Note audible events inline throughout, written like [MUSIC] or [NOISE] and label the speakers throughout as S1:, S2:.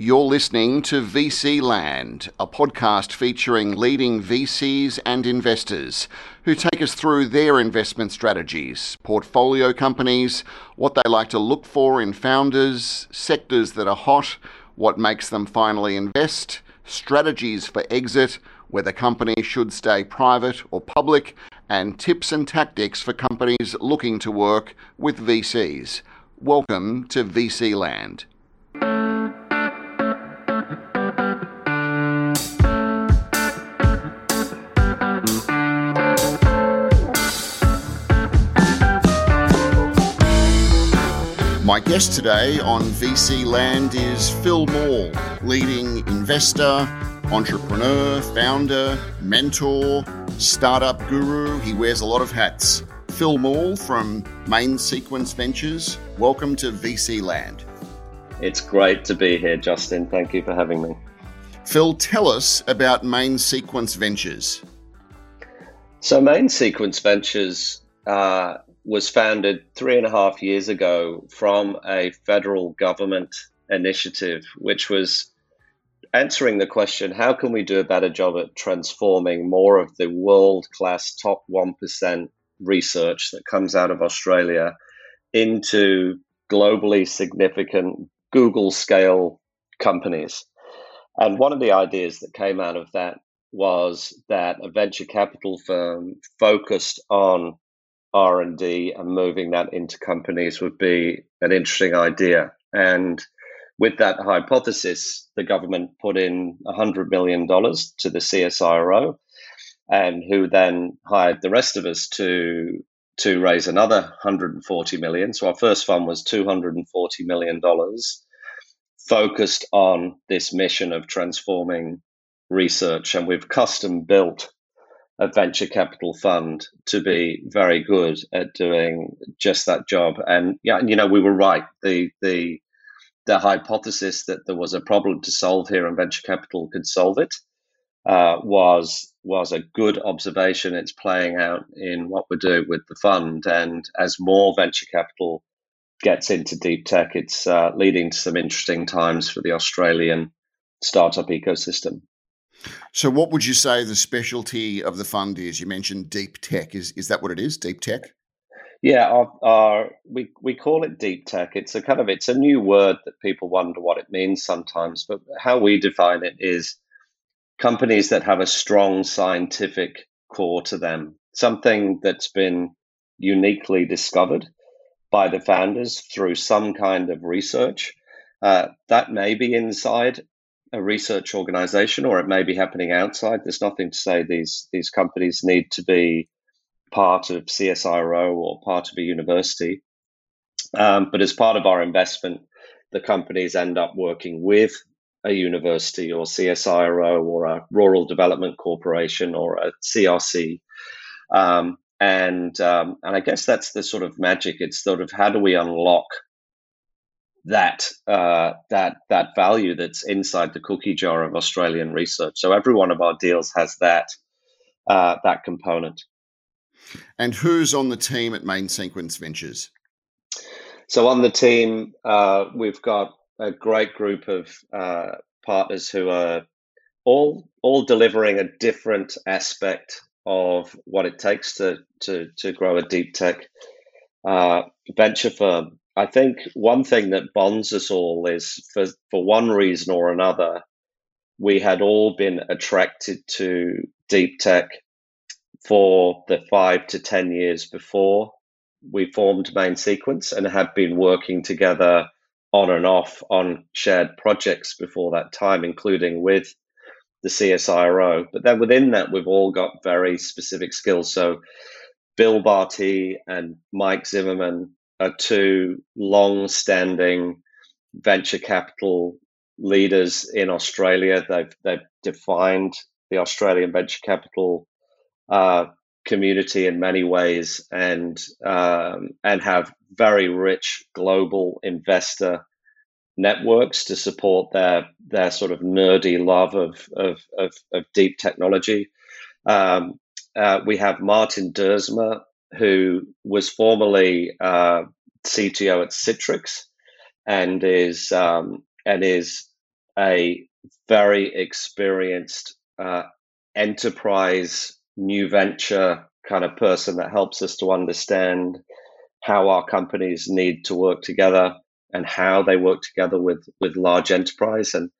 S1: You're listening to VC Land, a podcast featuring leading VCs and investors who take us through their investment strategies, portfolio companies, what they like to look for in founders, sectors that are hot, what makes them finally invest, strategies for exit, whether companies should stay private or public, and tips and tactics for companies looking to work with VCs. Welcome to VC Land. My guest today on VC Land is Phil Morle, leading investor, entrepreneur, founder, mentor, startup guru. He wears a lot of hats. Phil Morle from Main Sequence Ventures. Welcome to VC Land.
S2: It's great to be here, Justin. Thank you for having me.
S1: Phil, tell us about Main Sequence Ventures.
S2: So, Main Sequence Ventures uh, was founded three and a half years ago from a federal government initiative, which was answering the question how can we do a better job at transforming more of the world class top 1% research that comes out of Australia into globally significant Google scale companies? And one of the ideas that came out of that was that a venture capital firm focused on R&D and moving that into companies would be an interesting idea. And with that hypothesis, the government put in $100 million to the CSIRO, and who then hired the rest of us to to raise another 140 million. So our first fund was 240 million dollars, focused on this mission of transforming research, and we've custom built a venture capital fund to be very good at doing just that job. And yeah, you know, we were right. The the the hypothesis that there was a problem to solve here and venture capital could solve it uh, was was a good observation. It's playing out in what we're doing with the fund, and as more venture capital gets into deep tech, it's uh, leading to some interesting times for the Australian startup ecosystem.
S1: So, what would you say the specialty of the fund is? You mentioned deep tech. Is is that what it is? Deep tech?
S2: Yeah, our, our, we we call it deep tech. It's a kind of it's a new word that people wonder what it means sometimes. But how we define it is companies that have a strong scientific core to them, something that's been uniquely discovered by the founders through some kind of research. Uh, that may be inside a research organization or it may be happening outside. There's nothing to say these these companies need to be part of CSIRO or part of a university. Um, but as part of our investment, the companies end up working with a university or CSIRO or a rural development corporation or a CRC. Um, and um, and I guess that's the sort of magic. It's sort of how do we unlock that uh, that that value that's inside the cookie jar of Australian research. So every one of our deals has that uh, that component.
S1: And who's on the team at Main Sequence Ventures?
S2: So on the team, uh, we've got a great group of uh, partners who are all all delivering a different aspect of what it takes to to to grow a deep tech uh, venture firm. I think one thing that bonds us all is for, for one reason or another, we had all been attracted to deep tech for the five to 10 years before we formed Main Sequence and had been working together on and off on shared projects before that time, including with the CSIRO. But then within that, we've all got very specific skills. So Bill Bartee and Mike Zimmerman are two long-standing venture capital leaders in Australia. They've they've defined the Australian venture capital uh, community in many ways, and um, and have very rich global investor networks to support their their sort of nerdy love of of of, of deep technology. Um, uh, we have Martin Duursma, who was formerly uh, CTO at Citrix and is um, and is a very experienced uh, enterprise new venture kind of person that helps us to understand how our companies need to work together and how they work together with with large enterprise. And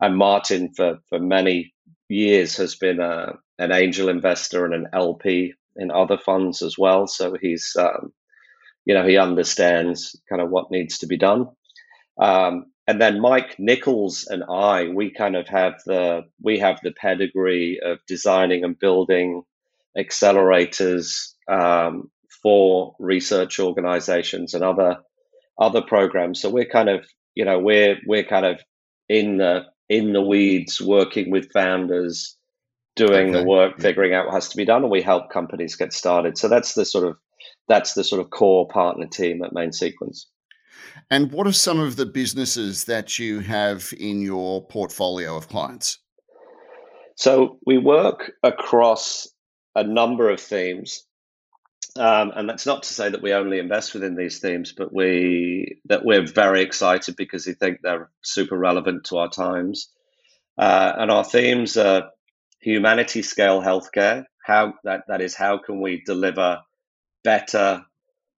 S2: and Martin for for many years has been a, an angel investor and an LP in other funds as well so he's um, you know he understands kind of what needs to be done um, and then Mike Nicholls and I we kind of have the we have the pedigree of designing and building accelerators um, for research organizations and other other programs. So we're kind of you know we're we're kind of in the in the weeds working with founders doing okay. the work figuring out what has to be done and we help companies get started so that's the sort of that's the sort of core partner team at main sequence
S1: and what are some of the businesses that you have in your portfolio of clients
S2: so we work across a number of themes. Um, and that's not to say that we only invest within these themes, but we that we're very excited because we think they're super relevant to our times. Uh, and our themes are humanity scale healthcare. How that that is, how can we deliver better,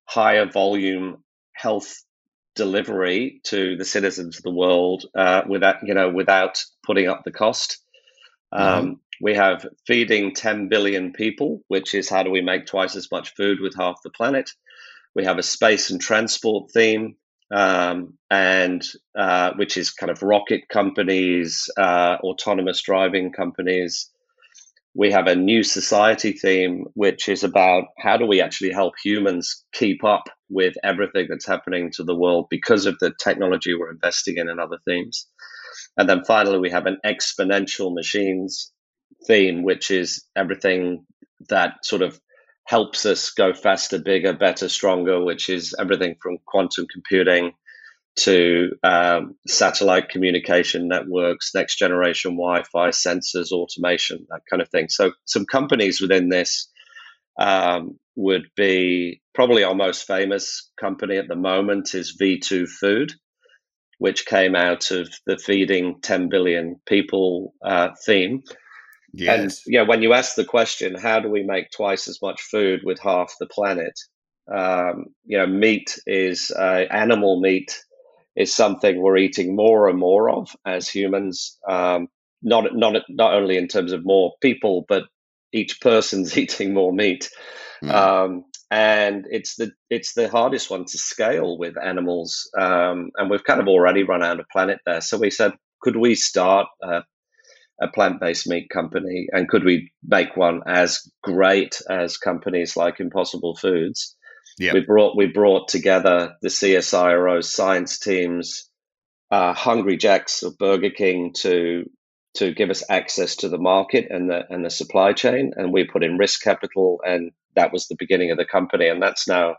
S2: higher volume health delivery to the citizens of the world uh, without you know without putting up the cost. Mm-hmm. Um, mm-hmm. We have feeding 10 billion people, which is how do we make twice as much food with half the planet. We have a space and transport theme, um, and uh, which is kind of rocket companies, uh, autonomous driving companies. We have a new society theme, which is about how do we actually help humans keep up with everything that's happening to the world because of the technology we're investing in and other themes. And then finally, we have an exponential machines theme, which is everything that sort of helps us go faster, bigger, better, stronger, which is everything from quantum computing to um, satellite communication networks, next generation Wi Fi, sensors, automation, that kind of thing. So, some companies within this um, would be probably our most famous company at the moment is V2 Food, which came out of the feeding 10 billion people uh, theme. Yes. And yeah, when you ask the question, how do we make twice as much food with half the planet? Um, you know, meat is uh, animal meat is something we're eating more and more of as humans. Um, not not not only in terms of more people, but each person's [LAUGHS] eating more meat. Mm. Um, and it's the it's the hardest one to scale with animals, um, and we've kind of already run out of planet there. So we said, could we start a a plant-based meat company and could we make one as great as companies like impossible foods yep. we brought we brought together the csiro science teams uh, Hungry Jack's of burger king to to give us access to the market and the and the supply chain and we put in risk capital and that was the beginning of the company and that's now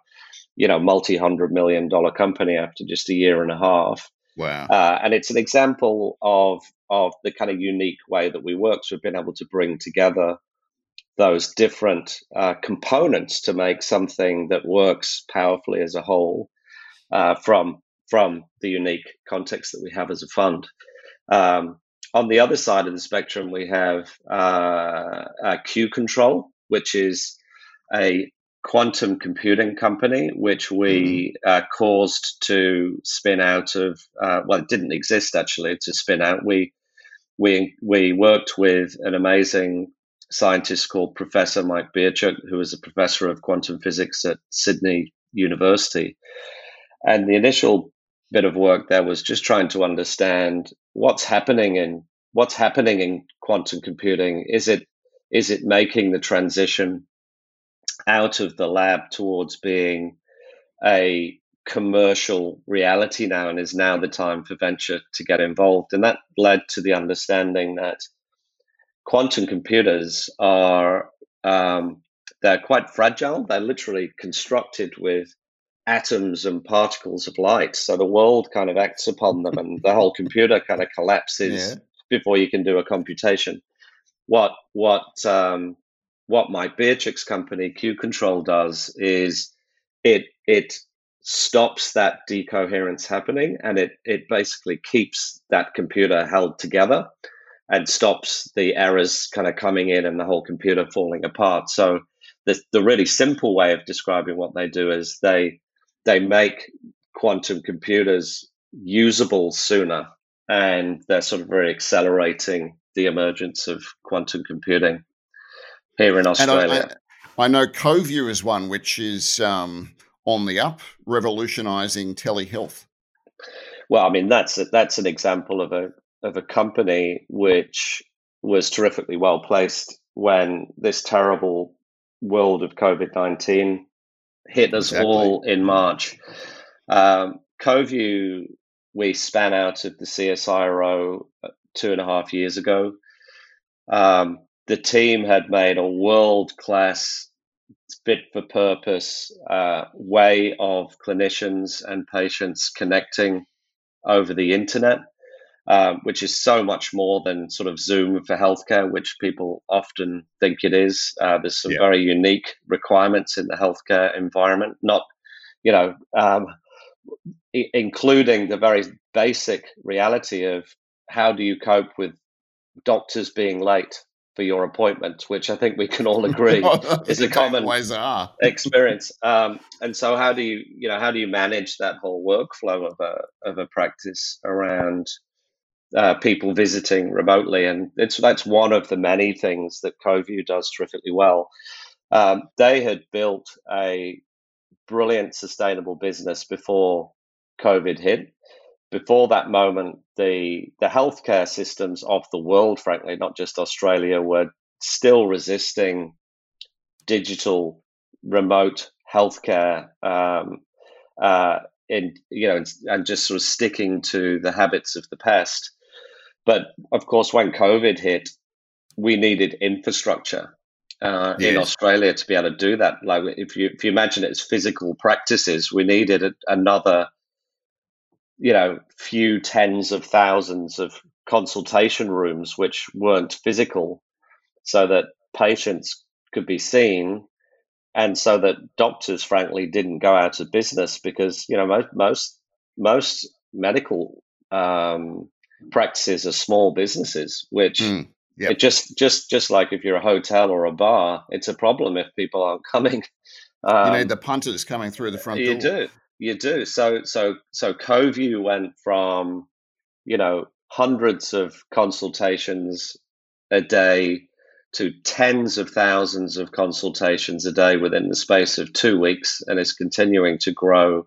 S2: you know multi-hundred million dollar company after just a year and a half
S1: Wow.
S2: Uh, and it's an example of of the kind of unique way that we work. So we've been able to bring together those different uh, components to make something that works powerfully as a whole uh, from from the unique context that we have as a fund. Um, on the other side of the spectrum, we have uh, Q-CTRL, which is a quantum computing company, which we mm-hmm. uh, caused to spin out of. Uh, well, it didn't exist actually to spin out. We we we worked with an amazing scientist called Professor Mike Biercuk, who is a professor of quantum physics at Sydney University, and the initial bit of work there was just trying to understand what's happening in what's happening in quantum computing. Is it is it making the transition out of the lab towards being a commercial reality now and is now the time for venture to get involved. And that led to the understanding that quantum computers are um, they're quite fragile. They're literally constructed with atoms and particles of light. So the world kind of acts upon them and the whole computer kind of collapses yeah. before you can do a computation. What what um, what Mike Biercuk's company Q-CTRL does is it it stops that decoherence happening and it, it basically keeps that computer held together and stops the errors kind of coming in and the whole computer falling apart. So the, the really simple way of describing what they do is they they make quantum computers usable sooner and they're sort of very accelerating the emergence of quantum computing here in Australia.
S1: I, I, know Coviu is one which is um, on the up, revolutionising telehealth.
S2: Well, I mean that's a, that's an example of a of a company which was terrifically well placed when this terrible world of COVID nineteen hit us exactly. all in March. Um, Coviu, we span out of the CSIRO uh, two and a half years ago. Um, the team had made a world class fit for purpose uh, way of clinicians and patients connecting over the internet, uh, which is so much more than sort of Zoom for healthcare, which people often think it is. Uh, there's some yeah. very unique requirements in the healthcare environment, not, you know, um, I- including the very basic reality of how do you cope with doctors being late for your appointment, which I think we can all agree [LAUGHS] is a common [LAUGHS] experience. Um, and so, how do you, you know, how do you manage that whole workflow of a of a practice around uh, people visiting remotely? And it's that's one of the many things that Coviu does terrifically well. Um, they had built a brilliant sustainable business before COVID hit before that moment, the the healthcare systems of the world, frankly, not just Australia, were still resisting digital remote healthcare um, uh, in you know and just sort of sticking to the habits of the past. But of course, when COVID hit, we needed infrastructure uh, yes. in Australia to be able to do that. Like if you if you imagine it as physical practices, we needed a, another you know, few tens of thousands of consultation rooms which weren't physical so that patients could be seen and so that doctors frankly didn't go out of business because you know most most most medical um, practices are small businesses which mm, yep. it just just just like if you're a hotel or a bar it's a problem if people aren't [LAUGHS] coming
S1: um, you need the punters coming through the front
S2: you
S1: door.
S2: do you do. So so so Coviu went from, you know, hundreds of consultations a day to tens of thousands of consultations a day within the space of two weeks, and is continuing to grow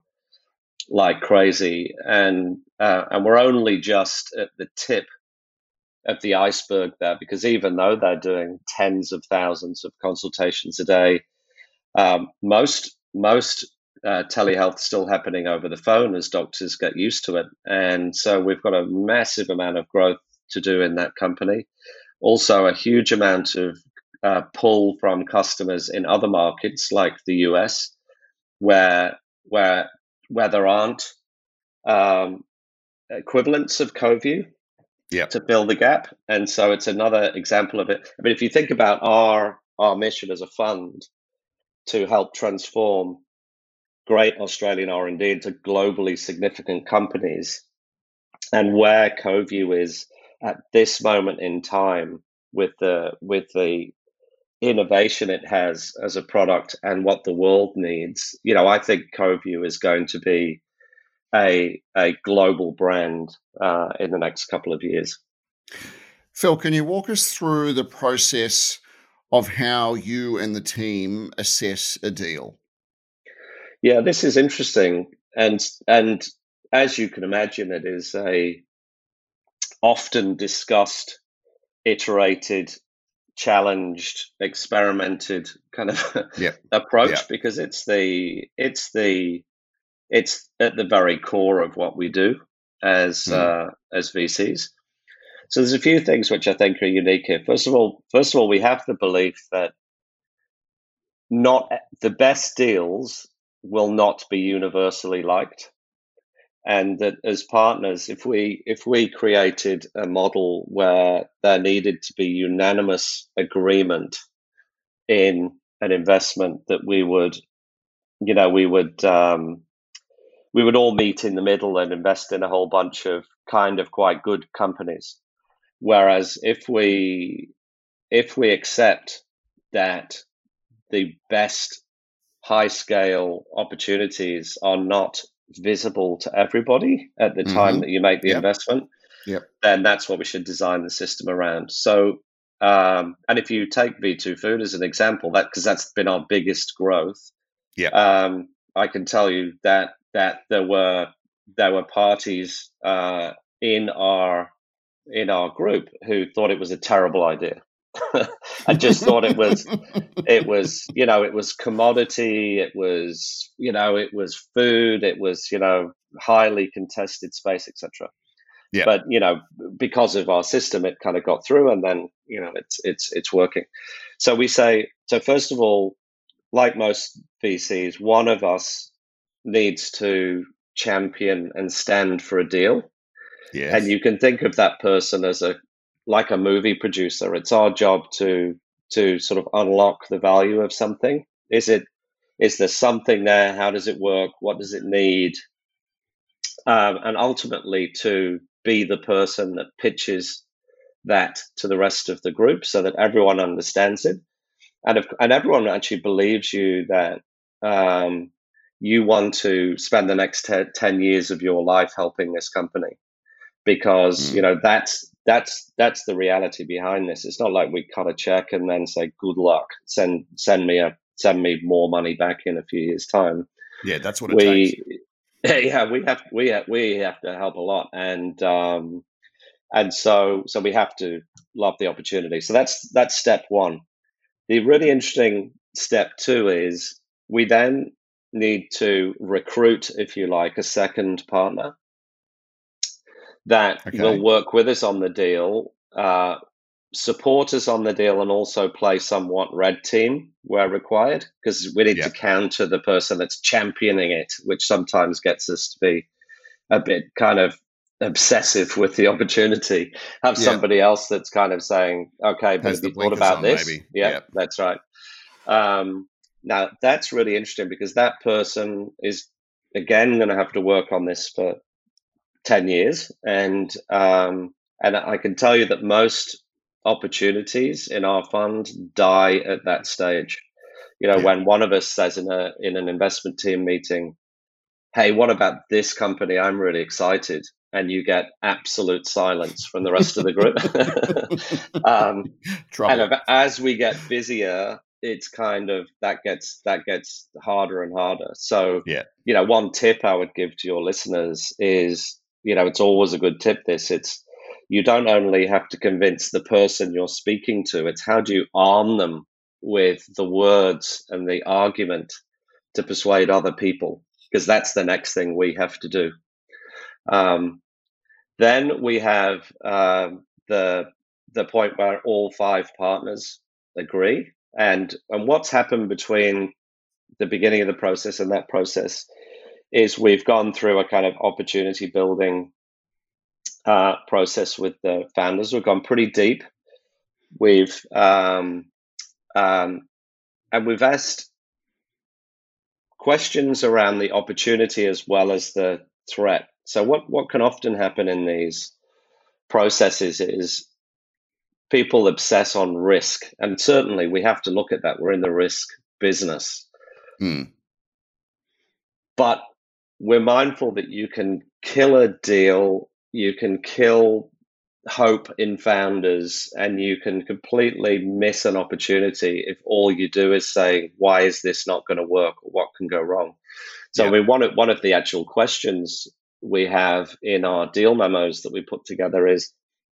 S2: like crazy. And uh, and we're only just at the tip of the iceberg there, because even though they're doing tens of thousands of consultations a day, um, most most uh, telehealth still happening over the phone as doctors get used to it. And so we've got a massive amount of growth to do in that company. Also, a huge amount of uh, pull from customers in other markets like the US, where where where there aren't um, equivalents of Coviu
S1: yep.
S2: to fill the gap. And so it's another example of it. I mean, if you think about our our mission as a fund to help transform great Australian R&D into globally significant companies. And where Coviu is at this moment in time with the with the innovation it has as a product and what the world needs you know i think Coviu is going to be a a global brand uh, in the next couple of years.
S1: Phil can you walk us through the process of how you and the team assess a deal
S2: yeah, this is interesting, and and as you can imagine, it is a often discussed, iterated, challenged, experimented kind of [LAUGHS]
S1: yep.
S2: approach
S1: yep.
S2: because it's the it's the it's at the very core of what we do as mm. uh, as VCs. So there's a few things which I think are unique here. First of all, first of all, we have the belief that not the best deals will not be universally liked and that as partners if we if we created a model where there needed to be unanimous agreement in an investment that we would you know we would um, we would all meet in the middle and invest in a whole bunch of kind of quite good companies. Whereas if we if we accept that the best high scale opportunities are not visible to everybody at the time mm-hmm. that you make the yep. investment,
S1: yep.
S2: then that's what we should design the system around. So, um, and if you take V2 Food as an example, that because that's been our biggest growth,
S1: yeah,
S2: um, I can tell you that that there were there were parties uh, in our in our group who thought it was a terrible idea. [LAUGHS] I just thought it was [LAUGHS] it was you know it was commodity it was you know it was food it was you know highly contested space etc
S1: yeah.
S2: but you know because of our system it kind of got through and then you know it's it's it's working so we say so first of all like most VCs one of us needs to champion and stand for a deal
S1: yes.
S2: and you can think of that person as a like a movie producer, it's our job to to sort of unlock the value of something. Is it is there something there? How does it work? What does it need? Um, and ultimately to be the person that pitches that to the rest of the group so that everyone understands it and if, and everyone actually believes you that um, you want to spend the next 10 years of your life helping this company because mm. you know that's that's that's the reality behind this. It's not like we cut a check and then say good luck, send send me a send me more money back in a few years time.
S1: Yeah, that's what it we, takes. [LAUGHS]
S2: Yeah, we have we have, we have to help a lot, and um, and so so we have to love the opportunity. So that's that's step one. The really interesting step two is we then need to recruit, if you like, a second partner that okay. will work with us on the deal, uh, support us on the deal, and also play somewhat red team where required, because we need yep. to counter the person that's championing it, which sometimes gets us to be a bit kind of obsessive [LAUGHS] with the opportunity. Have yep. somebody else that's kind of saying, "Okay, but have you thought about on, this?" Maybe. Yeah, that's right. Um, now that's really interesting because that person is again going to have to work on this for 10 years. And, um, and I can tell you that most opportunities in our fund die at that stage. You know, yeah. when one of us says in a in an investment team meeting, "Hey, what about this company? I'm really excited," and you get absolute silence from the rest of the group. [LAUGHS] um, and as we get busier, it's kind of that gets that gets harder and harder. So,
S1: yeah.
S2: you know, one tip I would give to your listeners is you know, it's always a good tip. This it's you don't only have to convince the person you're speaking to; it's how do you arm them with the words and the argument to persuade other people, because that's the next thing we have to do. Um, then we have uh, the the point where all five partners agree, and and what's happened between the beginning of the process and that process is we've gone through a kind of opportunity building uh, process with the founders. We've gone pretty deep. We've um, um, and we've asked questions around the opportunity as well as the threat. So what what can often happen in these processes is people obsess on risk, and certainly we have to look at that. We're in the risk business.
S1: Hmm.
S2: But we're mindful that you can kill a deal, you can kill hope in founders, and you can completely miss an opportunity if all you do is say, "Why is this not going to work?" or "What can go wrong?" So, yeah. we one of one of the actual questions we have in our deal memos that we put together is,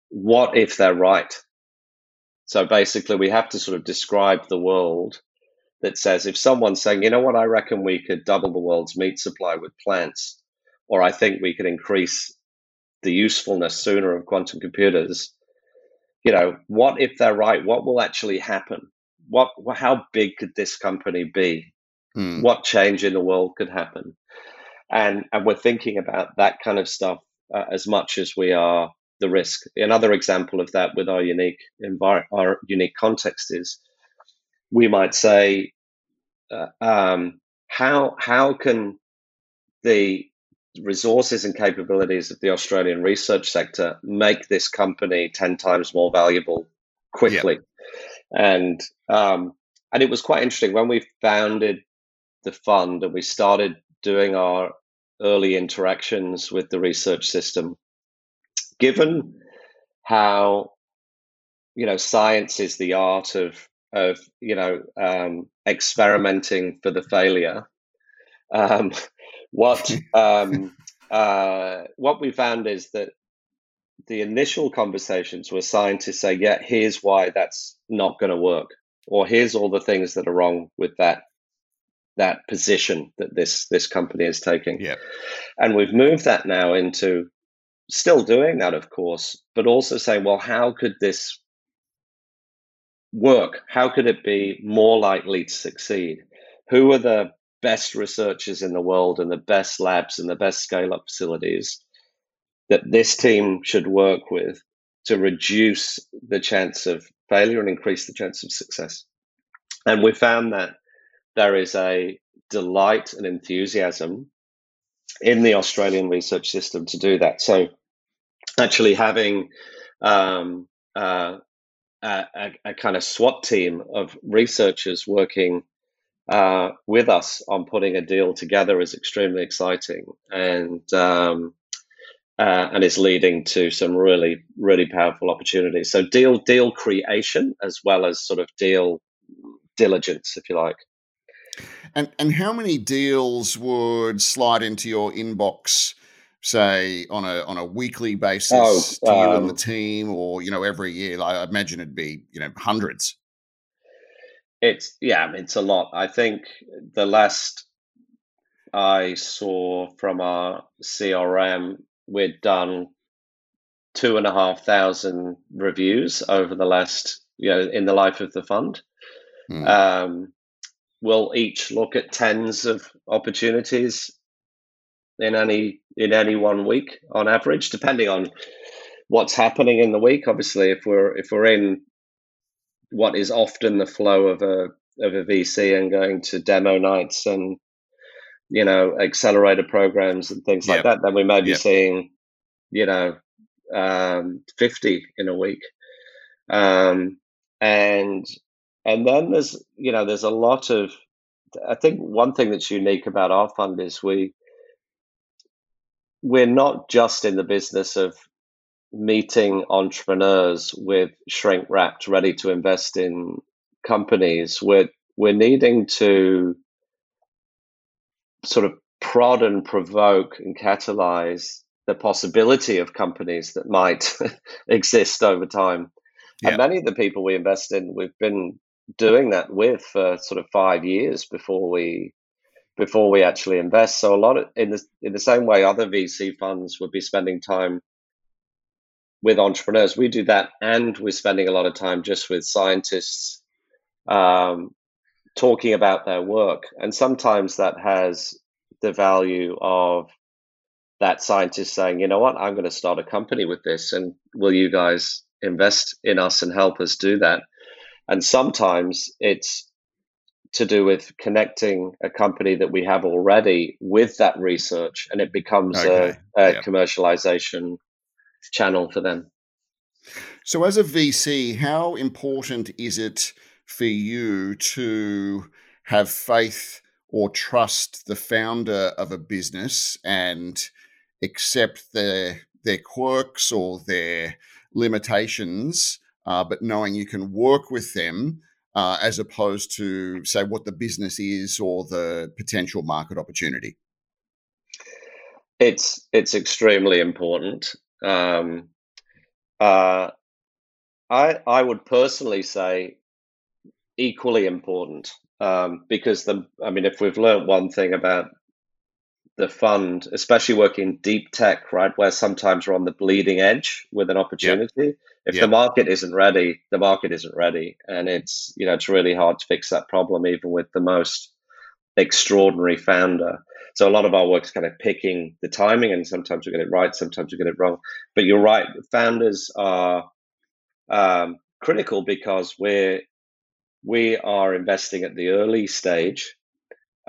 S2: "What if they're right?" So basically, we have to sort of describe the world that says if someone's saying, you know what, I reckon we could double the world's meat supply with plants, or I think we could increase the usefulness sooner of quantum computers, you know, what if they're right? What will actually happen? What, how big could this company be?
S1: Hmm.
S2: What change in the world could happen? And and we're thinking about that kind of stuff uh, as much as we are the risk. Another example of that with our unique envir- our unique context is we might say, uh, um, how how can the resources and capabilities of the Australian research sector make this company 10 times more valuable quickly. And um, and it was quite interesting when we founded the fund and we started doing our early interactions with the research system. Given how you know science is the art of of you know um, experimenting for the failure. Um, what [LAUGHS] um, uh, what we found is that the initial conversations were scientists say, "Yeah, here's why that's not going to work," or "Here's all the things that are wrong with that that position that this this company is taking."
S1: Yeah,
S2: and we've moved that now into still doing that, of course, but also saying, "Well, how could this work? How could it be more likely to succeed? Who are the best researchers in the world and the best labs and the best scale up facilities that this team should work with to reduce the chance of failure and increase the chance of success. And we found that there is a delight and enthusiasm in the Australian research system to do that. So, actually, having um, uh, a, a, kind of SWAT team of researchers working uh, with us on putting a deal together is extremely exciting. And um, uh, and is leading to some really really powerful opportunities. So deal deal creation as well as sort of deal diligence, if you like.
S1: And and how many deals would slide into your inbox? Say on a on a weekly basis oh, to um, you and the um, team or you know every year Like, i imagine it'd be you know hundreds
S2: it's yeah it's a lot i think the last i saw from our crm we'd done two and a half thousand reviews over the last, you know, in the life of the fund. Hmm. Um, we'll each look at tens of opportunities in any in any one week on average, depending on what's happening in the week. Obviously, if we're if we're in what is often the flow of a of a VC and going to demo nights and you know, accelerator programs and things yep. like that, then we may be yep. seeing, you know, um, 50 in a week. Um, and and then there's you know there's a lot of I think one thing that's unique about our fund is we we're not just in the business of meeting entrepreneurs with shrink wrapped ready to invest in companies we're we're needing to sort of prod and provoke and catalyze the possibility of companies that might [LAUGHS] exist over time. Yeah. And many of the people we invest in, we've been doing that with for sort of five years before we before we actually invest. So a lot of in the in the same way other VC funds would be spending time with entrepreneurs. We do that, and we're spending a lot of time just with scientists um, talking about their work. And sometimes that has the value of that scientist saying, you know what, I'm going to start a company with this. And will you guys invest in us and help us do that? And sometimes it's to do with connecting a company that we have already with that research and it becomes okay. a, a commercialization channel for them.
S1: So, as a VC, how important is it for you to have faith or trust the founder of a business and accept their their quirks or their limitations, uh, but knowing you can work with them uh, as opposed to say what the business is or the potential market opportunity.
S2: It's it's extremely important. Um, uh, I I would personally say equally important um, because the I mean, if we've learned one thing about the fund, especially working deep tech, right, where sometimes we're on the bleeding edge with an opportunity. Yep. If yep. the market isn't ready, the market isn't ready, and it's you know it's really hard to fix that problem even with the most extraordinary founder. So a lot of our work is kind of picking the timing, and sometimes we get it right, sometimes we get it wrong. But you're right, founders are um, critical because we're we are investing at the early stage,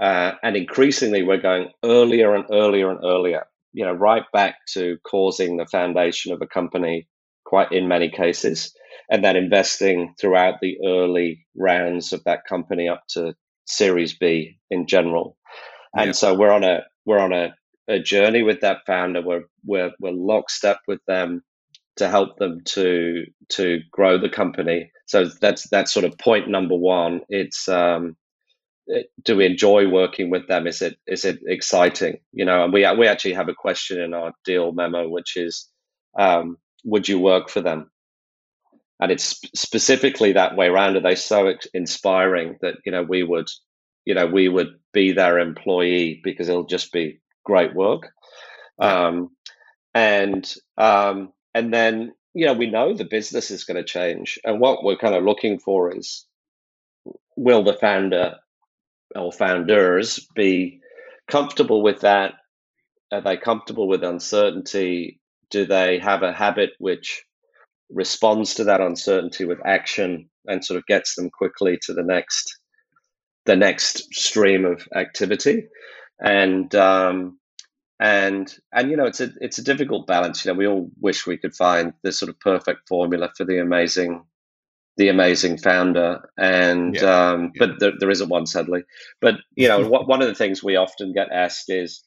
S2: uh, and increasingly we're going earlier and earlier and earlier. you know, right back to causing the foundation of a company, quite in many cases, and then investing throughout the early rounds of that company up to Series B in general. And yep. so we're on a we're on a, a journey with that founder. We're we're we're lockstep with them to help them to to grow the company. So that's that's sort of point number one. It's um, do we enjoy working with them? Is it is it exciting? You know, and we we actually have a question in our deal memo, which is, um, would you work for them? And it's specifically that way around. Are they so inspiring that you know we would, you know, we would be their employee because it'll just be great work. Um, and um, and then you know we know the business is going to change, and what we're kind of looking for is will the founder or founders be comfortable with that? Are they comfortable with uncertainty? Do they have a habit which responds to that uncertainty with action and sort of gets them quickly to the next the next stream of activity? And um, and and you know it's a it's a difficult balance. You know, we all wish we could find this sort of perfect formula for the amazing the amazing founder and yeah, um, yeah. but there, there isn't one sadly but you know what, one of the things we often get asked is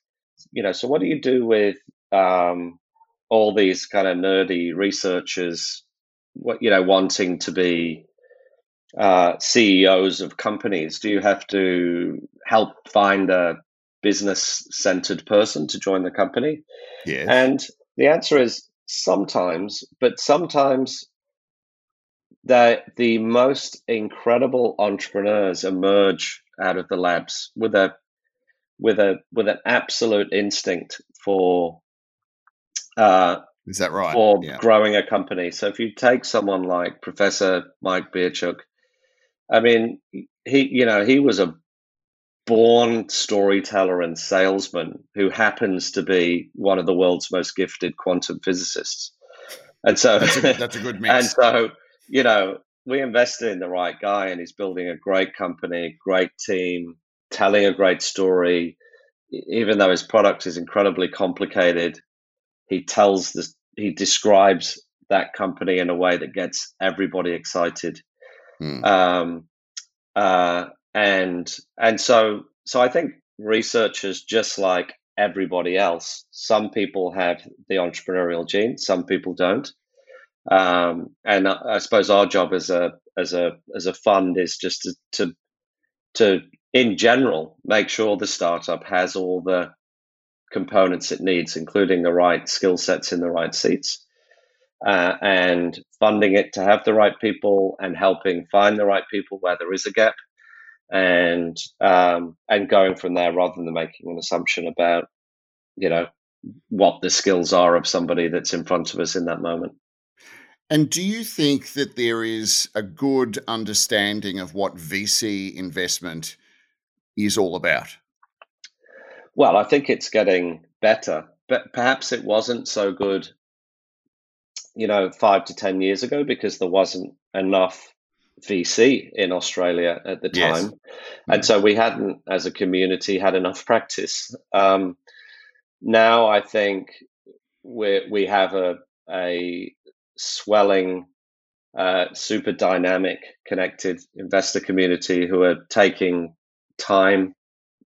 S2: you know so what do you do with um, all these kind of nerdy researchers what you know wanting to be uh, ceos of companies do you have to help find a business centered person to join the company
S1: yes.
S2: and the answer is sometimes but sometimes that the most incredible entrepreneurs emerge out of the labs with a with a with an absolute instinct for
S1: uh, is that right?
S2: for yeah. growing a company. So if you take someone like professor mike biercuk i mean he you know he was a born storyteller and salesman who happens to be one of the world's most gifted quantum physicists. And so
S1: that's a, [LAUGHS] that's a good mix.
S2: and so you know, we invested in the right guy and he's building a great company, great team, telling a great story. Even though his product is incredibly complicated, he tells this, he describes that company in a way that gets everybody excited. Hmm. Um, uh, and and so so I think researchers, just like everybody else, some people have the entrepreneurial gene, some people don't. Um, and I, I, suppose our job as a as a as a fund is just to, to to in general make sure the startup has all the components it needs, including the right skill sets in the right seats, uh, and funding it to have the right people and helping find the right people where there is a gap, and um, and going from there rather than making an assumption about you know what the skills are of somebody that's in front of us in that moment.
S1: And do you think that there is a good understanding of what VC investment is all about?
S2: Well, I think it's getting better, but perhaps it wasn't so good, you know, five to 10 years ago because there wasn't enough VC in Australia at the time. Yes. And so we hadn't, as a community, had enough practice. Um, now I think we we have a, a swelling, uh, super dynamic, connected investor community who are taking time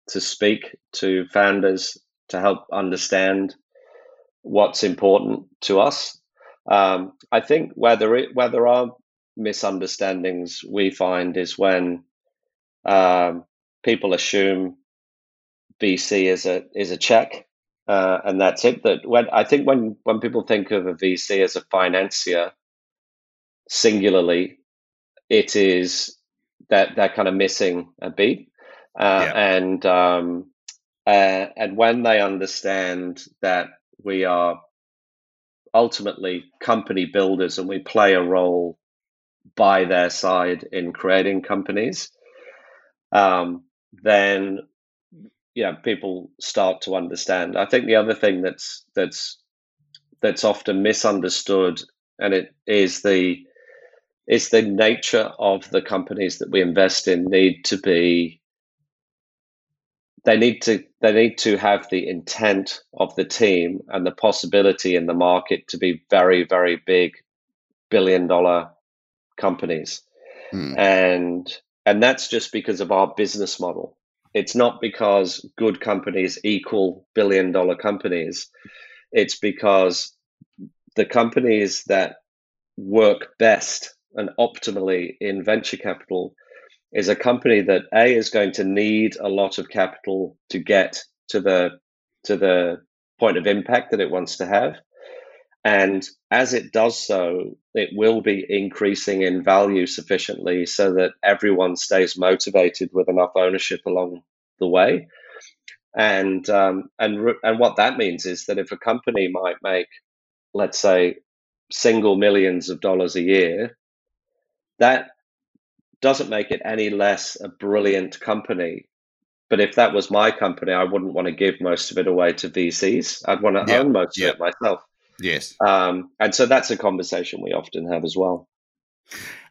S2: to speak to founders to help understand what's important to us. Um, I think where there, it, where there are misunderstandings, we find is when um, people assume VC is a is a check uh, and that's it. That when I think when when people think of a VC as a financier, singularly, it is that they're kind of missing a beat, uh, yeah. and um, uh, and when they understand that we are ultimately company builders and we play a role by their side in creating companies, um, then yeah, people start to understand. I think the other thing that's that's that's often misunderstood, and it is the is the nature of the companies that we invest in need to be they need to they need to have the intent of the team and the possibility in the market to be very very big billion dollar companies hmm. and and that's just because of our business model it's not because good companies equal billion dollar companies. It's because the companies that work best and optimally in venture capital is a company that a is going to need a lot of capital to get to the to the point of impact that it wants to have and as it does so it will be increasing in value sufficiently so that everyone stays motivated with enough ownership along the way and um, and and what that means is that if a company might make let's say single millions of dollars a year that doesn't make it any less a brilliant company. But if that was my company, I wouldn't want to give most of it away to VCs. I'd want to own most of it myself.
S1: Yes.
S2: Um, and so that's a conversation we often have as well.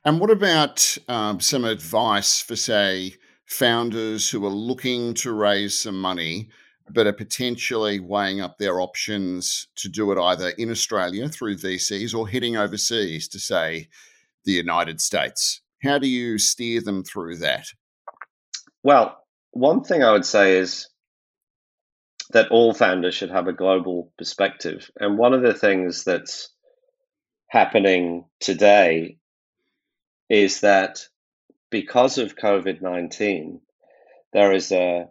S1: And what about um, some advice for, say, founders who are looking to raise some money, but are potentially weighing up their options to do it either in Australia through VCs or heading overseas to, say, the United States? How do you steer them through that?
S2: Well, one thing I would say is that all founders should have a global perspective. And one of the things that's happening today is that because of COVID 19, there is a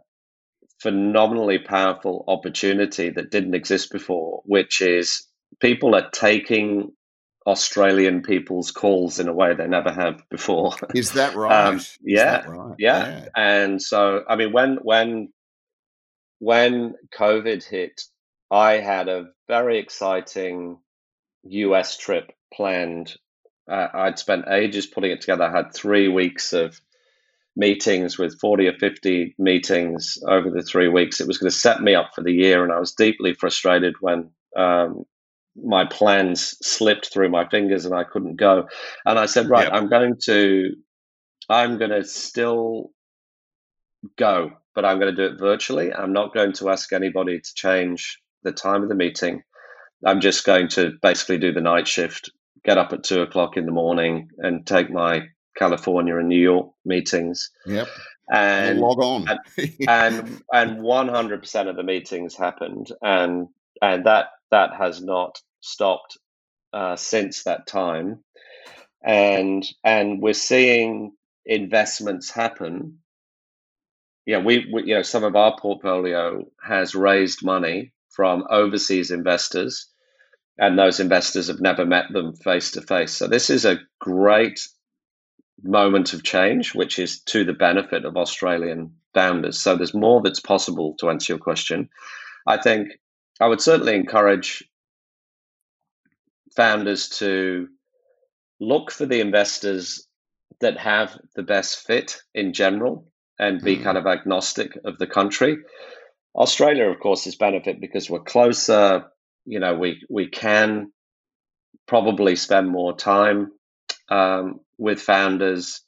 S2: phenomenally powerful opportunity that didn't exist before, which is people are taking Australian people's calls in a way they never have before.
S1: Is that [LAUGHS] right? um,
S2: yeah,
S1: that right?
S2: yeah, yeah. And so, I mean, when when when COVID hit, I had a very exciting US trip planned. Uh, I'd spent ages putting it together. I had three weeks of meetings with 40 or 50 meetings over the three weeks. It was going to set me up for the year. And I was deeply frustrated when um, my plans slipped through my fingers and I couldn't go. And I said, right, yep. I'm going to, I'm going to still go, but I'm going to do it virtually. I'm not going to ask anybody to change the time of the meeting. I'm just going to basically do the night shift, get up at two o'clock in the morning and take my California and New York meetings.
S1: Yep.
S2: And,
S1: log on.
S2: and, [LAUGHS] and and 100% of the meetings happened and and that that has not stopped uh, since that time, and and we're seeing investments happen. Yeah, we, we you know some of our portfolio has raised money from overseas investors, and those investors have never met them face to face. So this is a great moment of change, which is to the benefit of Australian founders. So there's more that's possible to answer your question. I think I would certainly encourage founders to look for the investors that have the best fit in general and be mm. kind of agnostic of the country. Australia, of course, is benefit because we're closer. You know, we we can probably spend more time um, with founders.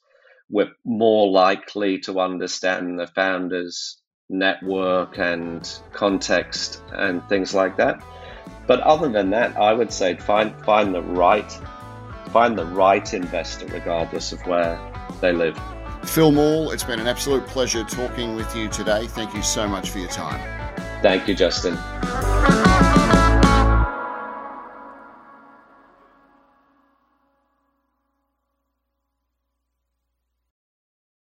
S2: We're more likely to understand the founders' network and context and things like that. But other than that, I would say find find the right find the right investor regardless of where they live.
S1: Phil Morle, it's been an absolute pleasure talking with you today. Thank you so much for your time.
S2: Thank you, Justin.